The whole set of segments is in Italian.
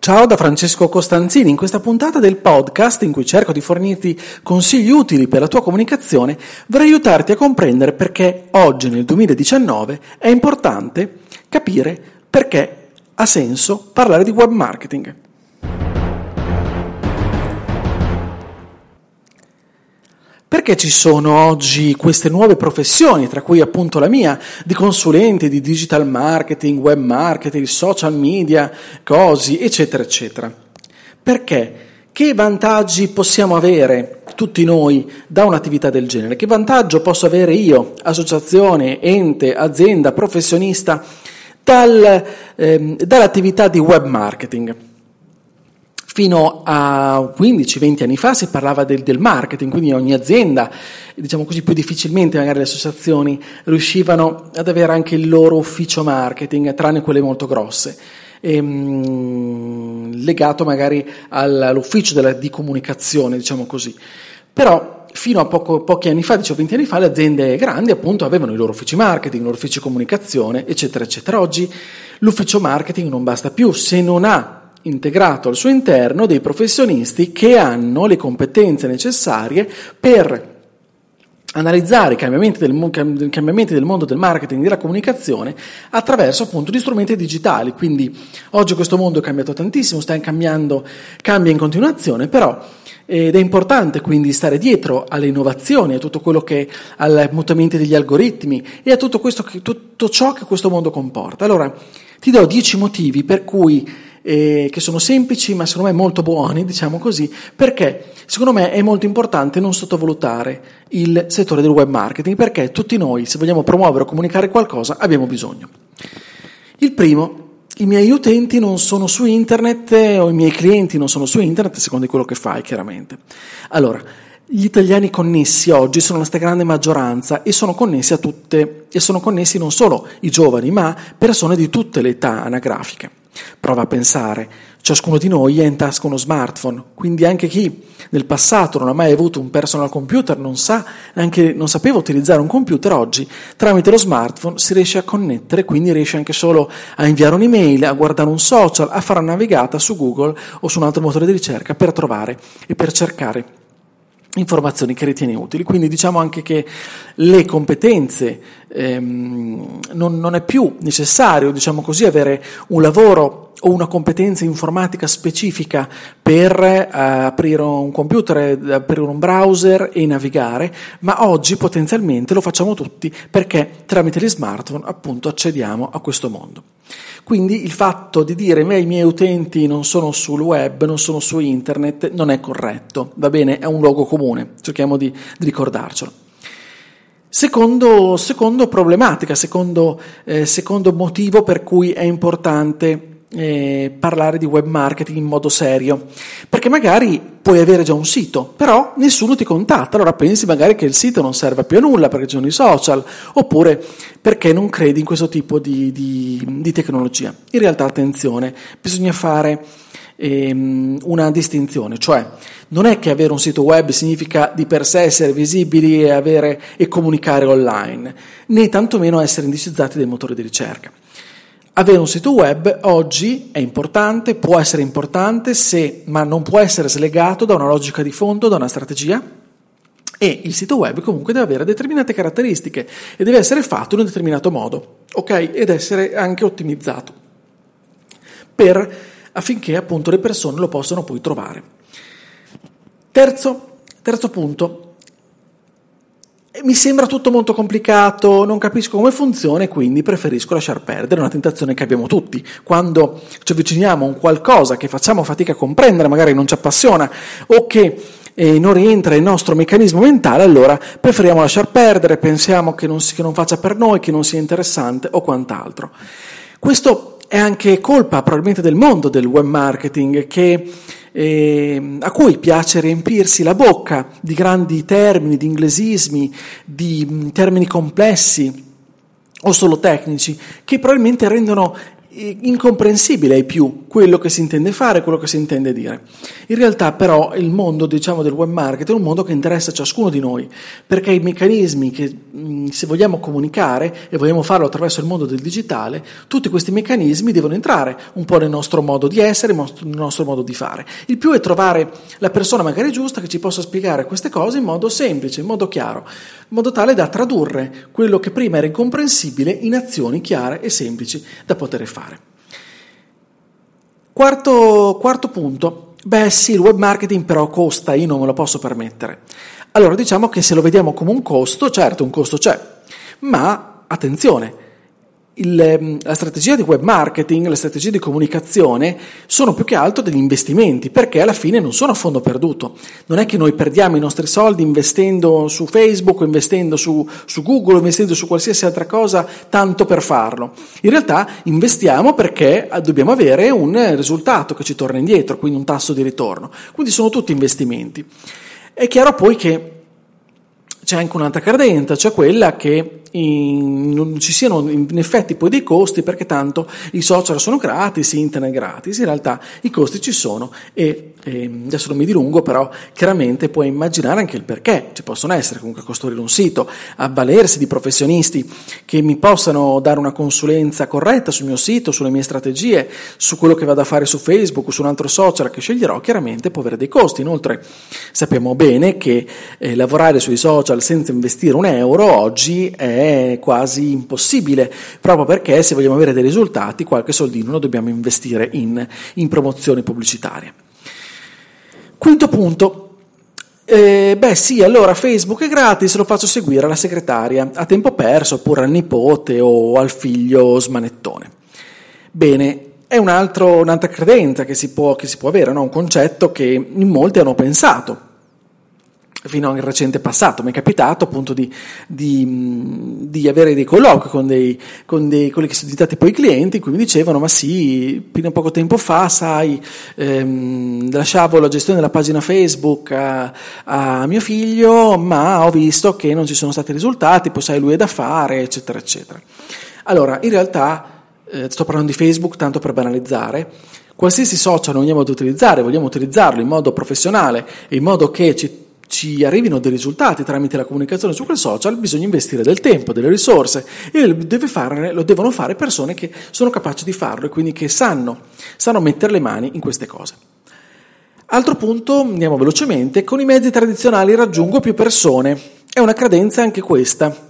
Ciao da Francesco Costanzini, in questa puntata del podcast in cui cerco di fornirti consigli utili per la tua comunicazione, vorrei aiutarti a comprendere perché oggi nel 2019 è importante capire perché ha senso parlare di web marketing. Perché ci sono oggi queste nuove professioni, tra cui appunto la mia, di consulente di digital marketing, web marketing, social media, cosi, eccetera, eccetera? Perché? Che vantaggi possiamo avere tutti noi da un'attività del genere? Che vantaggio posso avere io, associazione, ente, azienda, professionista, dal, ehm, dall'attività di web marketing? Fino a 15-20 anni fa si parlava del, del, marketing, quindi ogni azienda, diciamo così, più difficilmente magari le associazioni riuscivano ad avere anche il loro ufficio marketing, tranne quelle molto grosse, ehm, legato magari all'ufficio della, di comunicazione, diciamo così. Però fino a poco, pochi anni fa, dicevo 20 anni fa, le aziende grandi appunto avevano i loro uffici marketing, i loro uffici comunicazione, eccetera, eccetera. Oggi l'ufficio marketing non basta più se non ha integrato al suo interno dei professionisti che hanno le competenze necessarie per analizzare i cambiamenti del, cambiamenti del, mondo del marketing e della comunicazione attraverso appunto gli strumenti digitali. Quindi oggi questo mondo è cambiato tantissimo, sta cambiando, cambia in continuazione, però ed è importante quindi stare dietro alle innovazioni, a tutto quello che ai mutamenti degli algoritmi e a tutto, questo, tutto ciò che questo mondo comporta. Allora, ti do dieci motivi per cui eh, che sono semplici ma secondo me molto buoni, diciamo così, perché secondo me è molto importante non sottovalutare il settore del web marketing, perché tutti noi, se vogliamo promuovere o comunicare qualcosa, abbiamo bisogno. Il primo, i miei utenti non sono su internet o i miei clienti non sono su internet, secondo quello che fai chiaramente. Allora, gli italiani connessi oggi sono la stragrande maggioranza e sono connessi a tutte, e sono connessi non solo i giovani, ma persone di tutte le età anagrafiche. Prova a pensare, ciascuno di noi è in tasca uno smartphone, quindi anche chi nel passato non ha mai avuto un personal computer, non sa, anche non sapeva utilizzare un computer, oggi tramite lo smartphone si riesce a connettere, quindi riesce anche solo a inviare un'email, a guardare un social, a fare una navigata su Google o su un altro motore di ricerca per trovare e per cercare informazioni che ritiene utili. Quindi diciamo anche che le competenze ehm, non, non, è più necessario, diciamo così, avere un lavoro o una competenza informatica specifica per eh, aprire un computer, aprire un browser e navigare, ma oggi potenzialmente lo facciamo tutti perché tramite gli smartphone appunto accediamo a questo mondo. Quindi il fatto di dire i miei utenti non sono sul web, non sono su internet, non è corretto, va bene? È un luogo comune, cerchiamo di, di ricordarcelo. Secondo, secondo, problematica, secondo, eh, secondo motivo per cui è importante eh, parlare di web marketing in modo serio, perché magari puoi avere già un sito, però nessuno ti contatta, allora pensi magari che il sito non serva più a nulla perché ci sono i social, oppure perché non credi in questo tipo di, di, di tecnologia. In realtà attenzione, bisogna fare ehm, una distinzione, cioè non è che avere un sito web significa di per sé essere visibili e, avere, e comunicare online, né tantomeno essere indicizzati dai motori di ricerca. Avere un sito web oggi è importante, può essere importante, se, ma non può essere slegato da una logica di fondo, da una strategia. E il sito web comunque deve avere determinate caratteristiche e deve essere fatto in un determinato modo, ok? Ed essere anche ottimizzato per, affinché appunto le persone lo possano poi trovare. Terzo, terzo punto, mi sembra tutto molto complicato, non capisco come funziona e quindi preferisco lasciar perdere, una tentazione che abbiamo tutti. Quando ci avviciniamo a un qualcosa che facciamo fatica a comprendere, magari non ci appassiona o che eh, non rientra nel nostro meccanismo mentale, allora preferiamo lasciar perdere, pensiamo che non, si, che non faccia per noi, che non sia interessante o quant'altro. Questo è anche colpa probabilmente del mondo del web marketing che eh, a cui piace riempirsi la bocca di grandi termini, di inglesismi, di mm, termini complessi o solo tecnici, che probabilmente rendono incomprensibile ai più quello che si intende fare, quello che si intende dire. In realtà però il mondo diciamo, del web marketing è un mondo che interessa ciascuno di noi, perché i meccanismi che se vogliamo comunicare e vogliamo farlo attraverso il mondo del digitale, tutti questi meccanismi devono entrare un po' nel nostro modo di essere, nel nostro modo di fare. Il più è trovare la persona magari giusta che ci possa spiegare queste cose in modo semplice, in modo chiaro, in modo tale da tradurre quello che prima era incomprensibile in azioni chiare e semplici da poter fare. Quarto, quarto punto, beh sì, il web marketing però costa, io non me lo posso permettere. Allora diciamo che se lo vediamo come un costo, certo un costo c'è, ma attenzione, il, ehm, la strategia di web marketing, la strategia di comunicazione sono più che altro degli investimenti, perché alla fine non sono a fondo perduto. Non è che noi perdiamo i nostri soldi investendo su Facebook, investendo su, su Google, investendo su qualsiasi altra cosa tanto per farlo. In realtà investiamo perché dobbiamo avere un risultato che ci torna indietro, quindi un tasso di ritorno. Quindi sono tutti investimenti. È chiaro poi che c'è anche un'altra credenza, cioè quella che in, non ci siano in effetti poi dei costi perché tanto i social sono gratis, internet gratis, in realtà i costi ci sono e, e adesso non mi dilungo, però chiaramente puoi immaginare anche il perché, ci possono essere comunque costruire un sito, avvalersi di professionisti che mi possano dare una consulenza corretta sul mio sito, sulle mie strategie, su quello che vado a fare su Facebook o su un altro social che sceglierò, chiaramente può avere dei costi. Inoltre sappiamo bene che eh, lavorare sui social senza investire un euro oggi è è quasi impossibile, proprio perché se vogliamo avere dei risultati qualche soldino lo dobbiamo investire in, in promozioni pubblicitarie. Quinto punto, eh, beh sì, allora Facebook è gratis, lo faccio seguire alla segretaria, a tempo perso, oppure al nipote o al figlio smanettone. Bene, è un altro, un'altra credenza che si può, che si può avere, no? un concetto che in molti hanno pensato fino al recente passato. Mi è capitato appunto di, di, di avere dei colloqui con, dei, con dei, quelli che sono diventati poi clienti, in cui mi dicevano: Ma sì, fino a poco tempo fa, sai, ehm, lasciavo la gestione della pagina Facebook a, a, mio figlio, ma ho visto che non ci sono stati risultati, poi sai, lui è da fare, eccetera, eccetera. Allora, in realtà, eh, sto parlando di Facebook tanto per banalizzare. Qualsiasi social vogliamo utilizzare, vogliamo utilizzarlo in modo professionale in modo che ci ci arrivino dei risultati tramite la comunicazione su quel social, bisogna investire del tempo, delle risorse e deve fare, lo devono fare persone che sono capaci di farlo e quindi che sanno, sanno mettere le mani in queste cose. Altro punto, andiamo velocemente, con i mezzi tradizionali raggiungo più persone. È una credenza anche questa.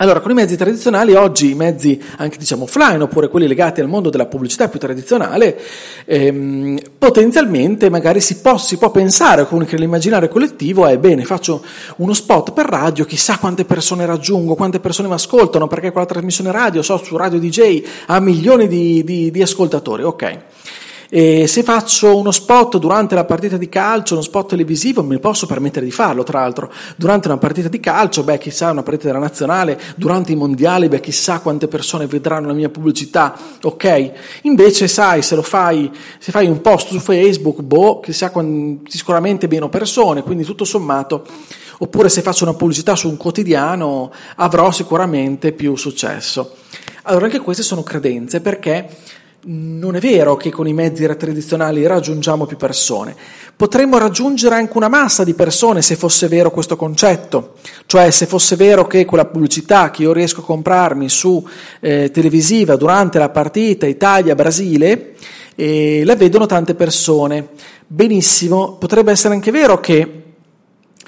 Allora, con i mezzi tradizionali, oggi i mezzi anche diciamo offline, oppure quelli legati al mondo della pubblicità più tradizionale, ehm, potenzialmente magari si può, si può pensare, comunque l'immaginario collettivo è bene, faccio uno spot per radio, chissà quante persone raggiungo, quante persone mi ascoltano, perché quella trasmissione radio, so, su Radio DJ ha milioni di, di, di ascoltatori, ok. E se faccio uno spot durante la partita di calcio, uno spot televisivo, mi posso permettere di farlo, tra l'altro. Durante una partita di calcio, beh, chissà, una partita della nazionale, durante i mondiali, beh, chissà quante persone vedranno la mia pubblicità, ok? Invece, sai, se lo fai, se fai un post su Facebook, boh, chissà, sicuramente meno persone, quindi tutto sommato oppure se faccio una pubblicità su un quotidiano avrò sicuramente più successo. Allora anche queste sono credenze perché non è vero che con i mezzi tradizionali raggiungiamo più persone. Potremmo raggiungere anche una massa di persone se fosse vero questo concetto, cioè se fosse vero che quella pubblicità che io riesco a comprarmi su eh, televisiva durante la partita Italia-Brasile eh, la vedono tante persone. Benissimo, potrebbe essere anche vero che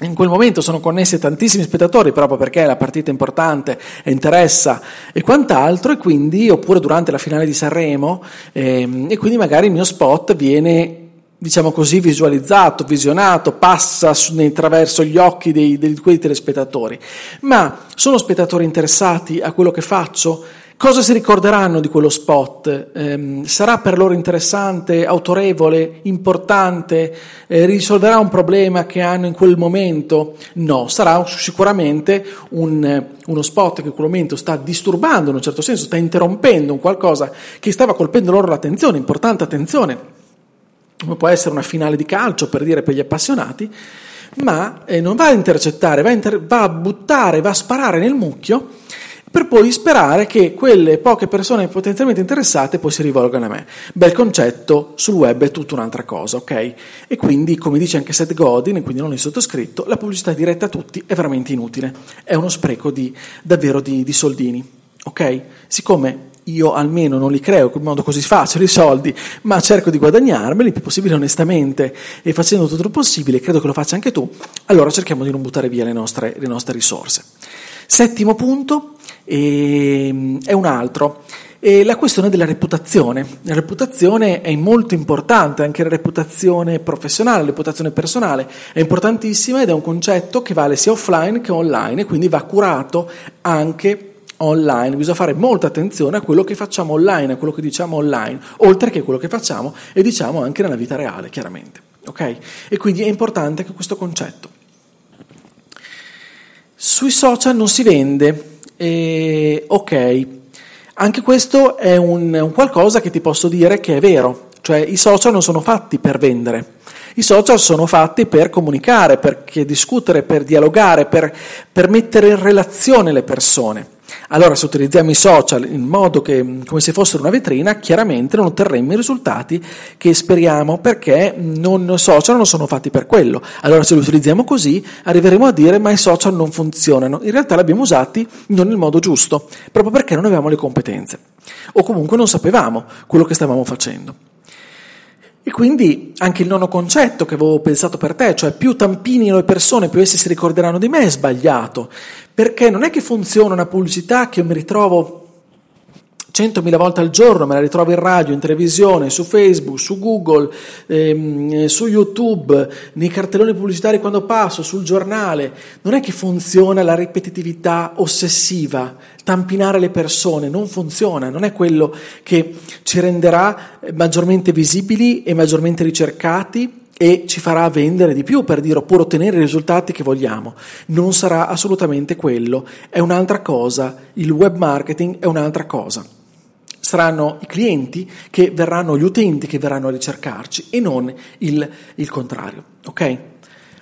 in quel momento sono connessi tantissimi spettatori proprio perché la partita è importante e interessa e quant'altro e quindi oppure durante la finale di Sanremo ehm, e quindi magari il mio spot viene diciamo così visualizzato, visionato, passa attraverso gli occhi di quei telespettatori. Ma sono spettatori interessati a quello che faccio Cosa si ricorderanno di quello spot? Eh, sarà per loro interessante, autorevole, importante? Eh, risolverà un problema che hanno in quel momento? No, sarà sicuramente un, uno spot che in quel momento sta disturbando in un certo senso, sta interrompendo un qualcosa che stava colpendo loro l'attenzione, importante attenzione come può essere una finale di calcio per dire per gli appassionati, ma eh, non va a intercettare, va a, inter- va a buttare, va a sparare nel mucchio per poi sperare che quelle poche persone potenzialmente interessate poi si rivolgano a me. Bel concetto, sul web è tutta un'altra cosa, ok? E quindi, come dice anche Seth Godin, e quindi non il sottoscritto, la pubblicità diretta a tutti è veramente inutile, è uno spreco di, davvero di, di soldini, ok? Siccome io almeno non li creo in modo così facile i soldi, ma cerco di guadagnarmeli il più possibile onestamente e facendo tutto il possibile, credo che lo faccia anche tu, allora cerchiamo di non buttare via le nostre, le nostre risorse. Settimo punto eh, è un altro. E la questione della reputazione. La reputazione è molto importante, anche la reputazione professionale, la reputazione personale è importantissima ed è un concetto che vale sia offline che online e quindi va curato anche online. Bisogna fare molta attenzione a quello che facciamo online, a quello che diciamo online, oltre che quello che facciamo e diciamo anche nella vita reale, chiaramente. Ok? E quindi è importante anche questo concetto. Sui social non si vende, e, ok, anche questo è un, un qualcosa che ti posso dire che è vero, cioè i social non sono fatti per vendere. I social sono fatti per comunicare, per discutere, per dialogare, per, per mettere in relazione le persone. Allora, se utilizziamo i social in modo che, come se fossero una vetrina, chiaramente non otterremo i risultati che speriamo perché non, i social non sono fatti per quello. Allora, se li utilizziamo così, arriveremo a dire ma i social non funzionano. In realtà li abbiamo usati non nel modo giusto, proprio perché non avevamo le competenze o comunque non sapevamo quello che stavamo facendo. E quindi anche il nono concetto che avevo pensato per te, cioè più tampinino le persone, più esse si ricorderanno di me, è sbagliato. Perché non è che funziona una pubblicità che io mi ritrovo centomila volte al giorno, me la ritrovo in radio, in televisione, su Facebook, su Google, ehm, su YouTube, nei cartelloni pubblicitari quando passo, sul giornale. Non è che funziona la ripetitività ossessiva, tampinare le persone, non funziona, non è quello che ci renderà maggiormente visibili e maggiormente ricercati e ci farà vendere di più per dire oppure ottenere i risultati che vogliamo. Non sarà assolutamente quello, è un'altra cosa, il web marketing è un'altra cosa saranno i clienti che verranno, gli utenti che verranno a ricercarci e non il, il contrario. Ok?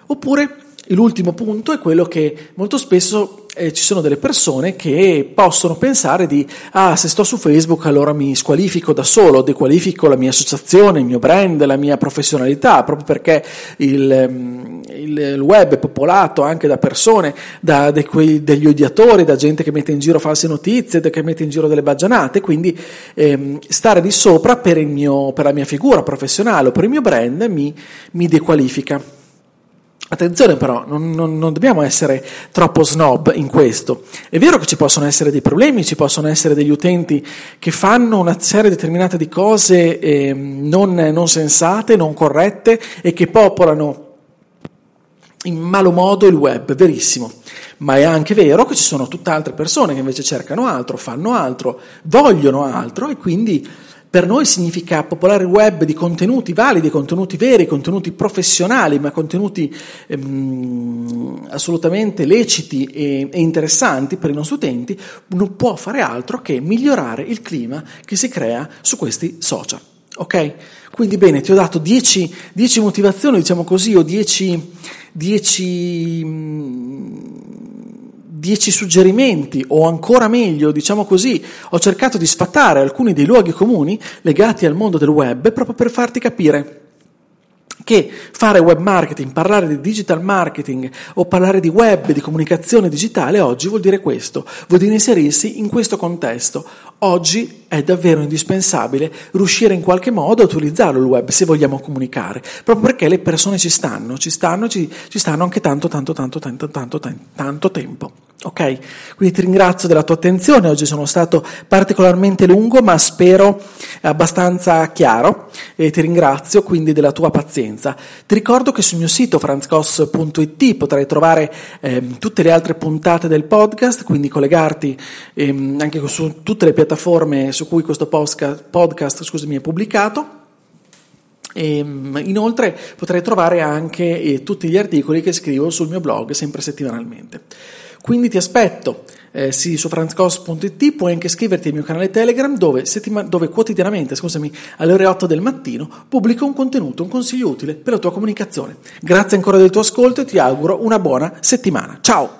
Oppure l'ultimo punto è quello che molto spesso eh, ci sono delle persone che possono pensare di, ah, se sto su Facebook allora mi squalifico da solo, dequalifico la mia associazione, il mio brand, la mia professionalità, proprio perché il, il, il web è popolato anche da persone, da de quei, degli odiatori, da gente che mette in giro false notizie, che mette in giro delle baggianate, quindi ehm, stare di sopra per, mio, per, la mia figura professionale o per il mio brand mi, mi dequalifica. Attenzione però, non, non, non, dobbiamo essere troppo snob in questo. È vero che ci possono essere dei problemi, ci possono essere degli utenti che fanno una serie determinata di cose eh, non, non sensate, non corrette e che popolano in malo modo il web, verissimo. Ma è anche vero che ci sono tutte altre persone che invece cercano altro, fanno altro, vogliono altro e quindi per noi significa popolare il web di contenuti validi, contenuti veri, contenuti professionali, ma contenuti ehm, assolutamente leciti e, e, interessanti per i nostri utenti, non può fare altro che migliorare il clima che si crea su questi social. Ok? Quindi bene, ti ho dato 10 motivazioni, diciamo così, o 10 dieci suggerimenti o ancora meglio, diciamo così, ho cercato di sfatare alcuni dei luoghi comuni legati al mondo del web proprio per farti capire che fare web marketing, parlare di digital marketing o parlare di web, di comunicazione digitale oggi vuol dire questo, vuol dire inserirsi in questo contesto. Oggi è davvero indispensabile riuscire in qualche modo a utilizzarlo il web se vogliamo comunicare, proprio perché le persone ci stanno, ci stanno, ci, ci stanno anche tanto, tanto, tanto, tanto, tanto, tanto, tanto tempo. Ok? Quindi ti ringrazio della tua attenzione, oggi sono stato particolarmente lungo ma spero abbastanza chiaro e ti ringrazio quindi della tua pazienza. Ti ricordo che sul mio sito franzcos.it potrai trovare eh, tutte le altre puntate del podcast, quindi collegarti eh, anche su tutte le piattaforme su cui questo podcast, podcast scusami, è pubblicato. E, ehm, inoltre potrai trovare anche eh, tutti gli articoli che scrivo sul mio blog sempre settimanalmente. Quindi ti aspetto eh, sì, su franzcos.it, puoi anche iscriverti al mio canale Telegram dove, settima- dove quotidianamente, scusami, alle ore 8 del mattino pubblico un contenuto, un consiglio utile per la tua comunicazione. Grazie ancora del tuo ascolto e ti auguro una buona settimana. Ciao!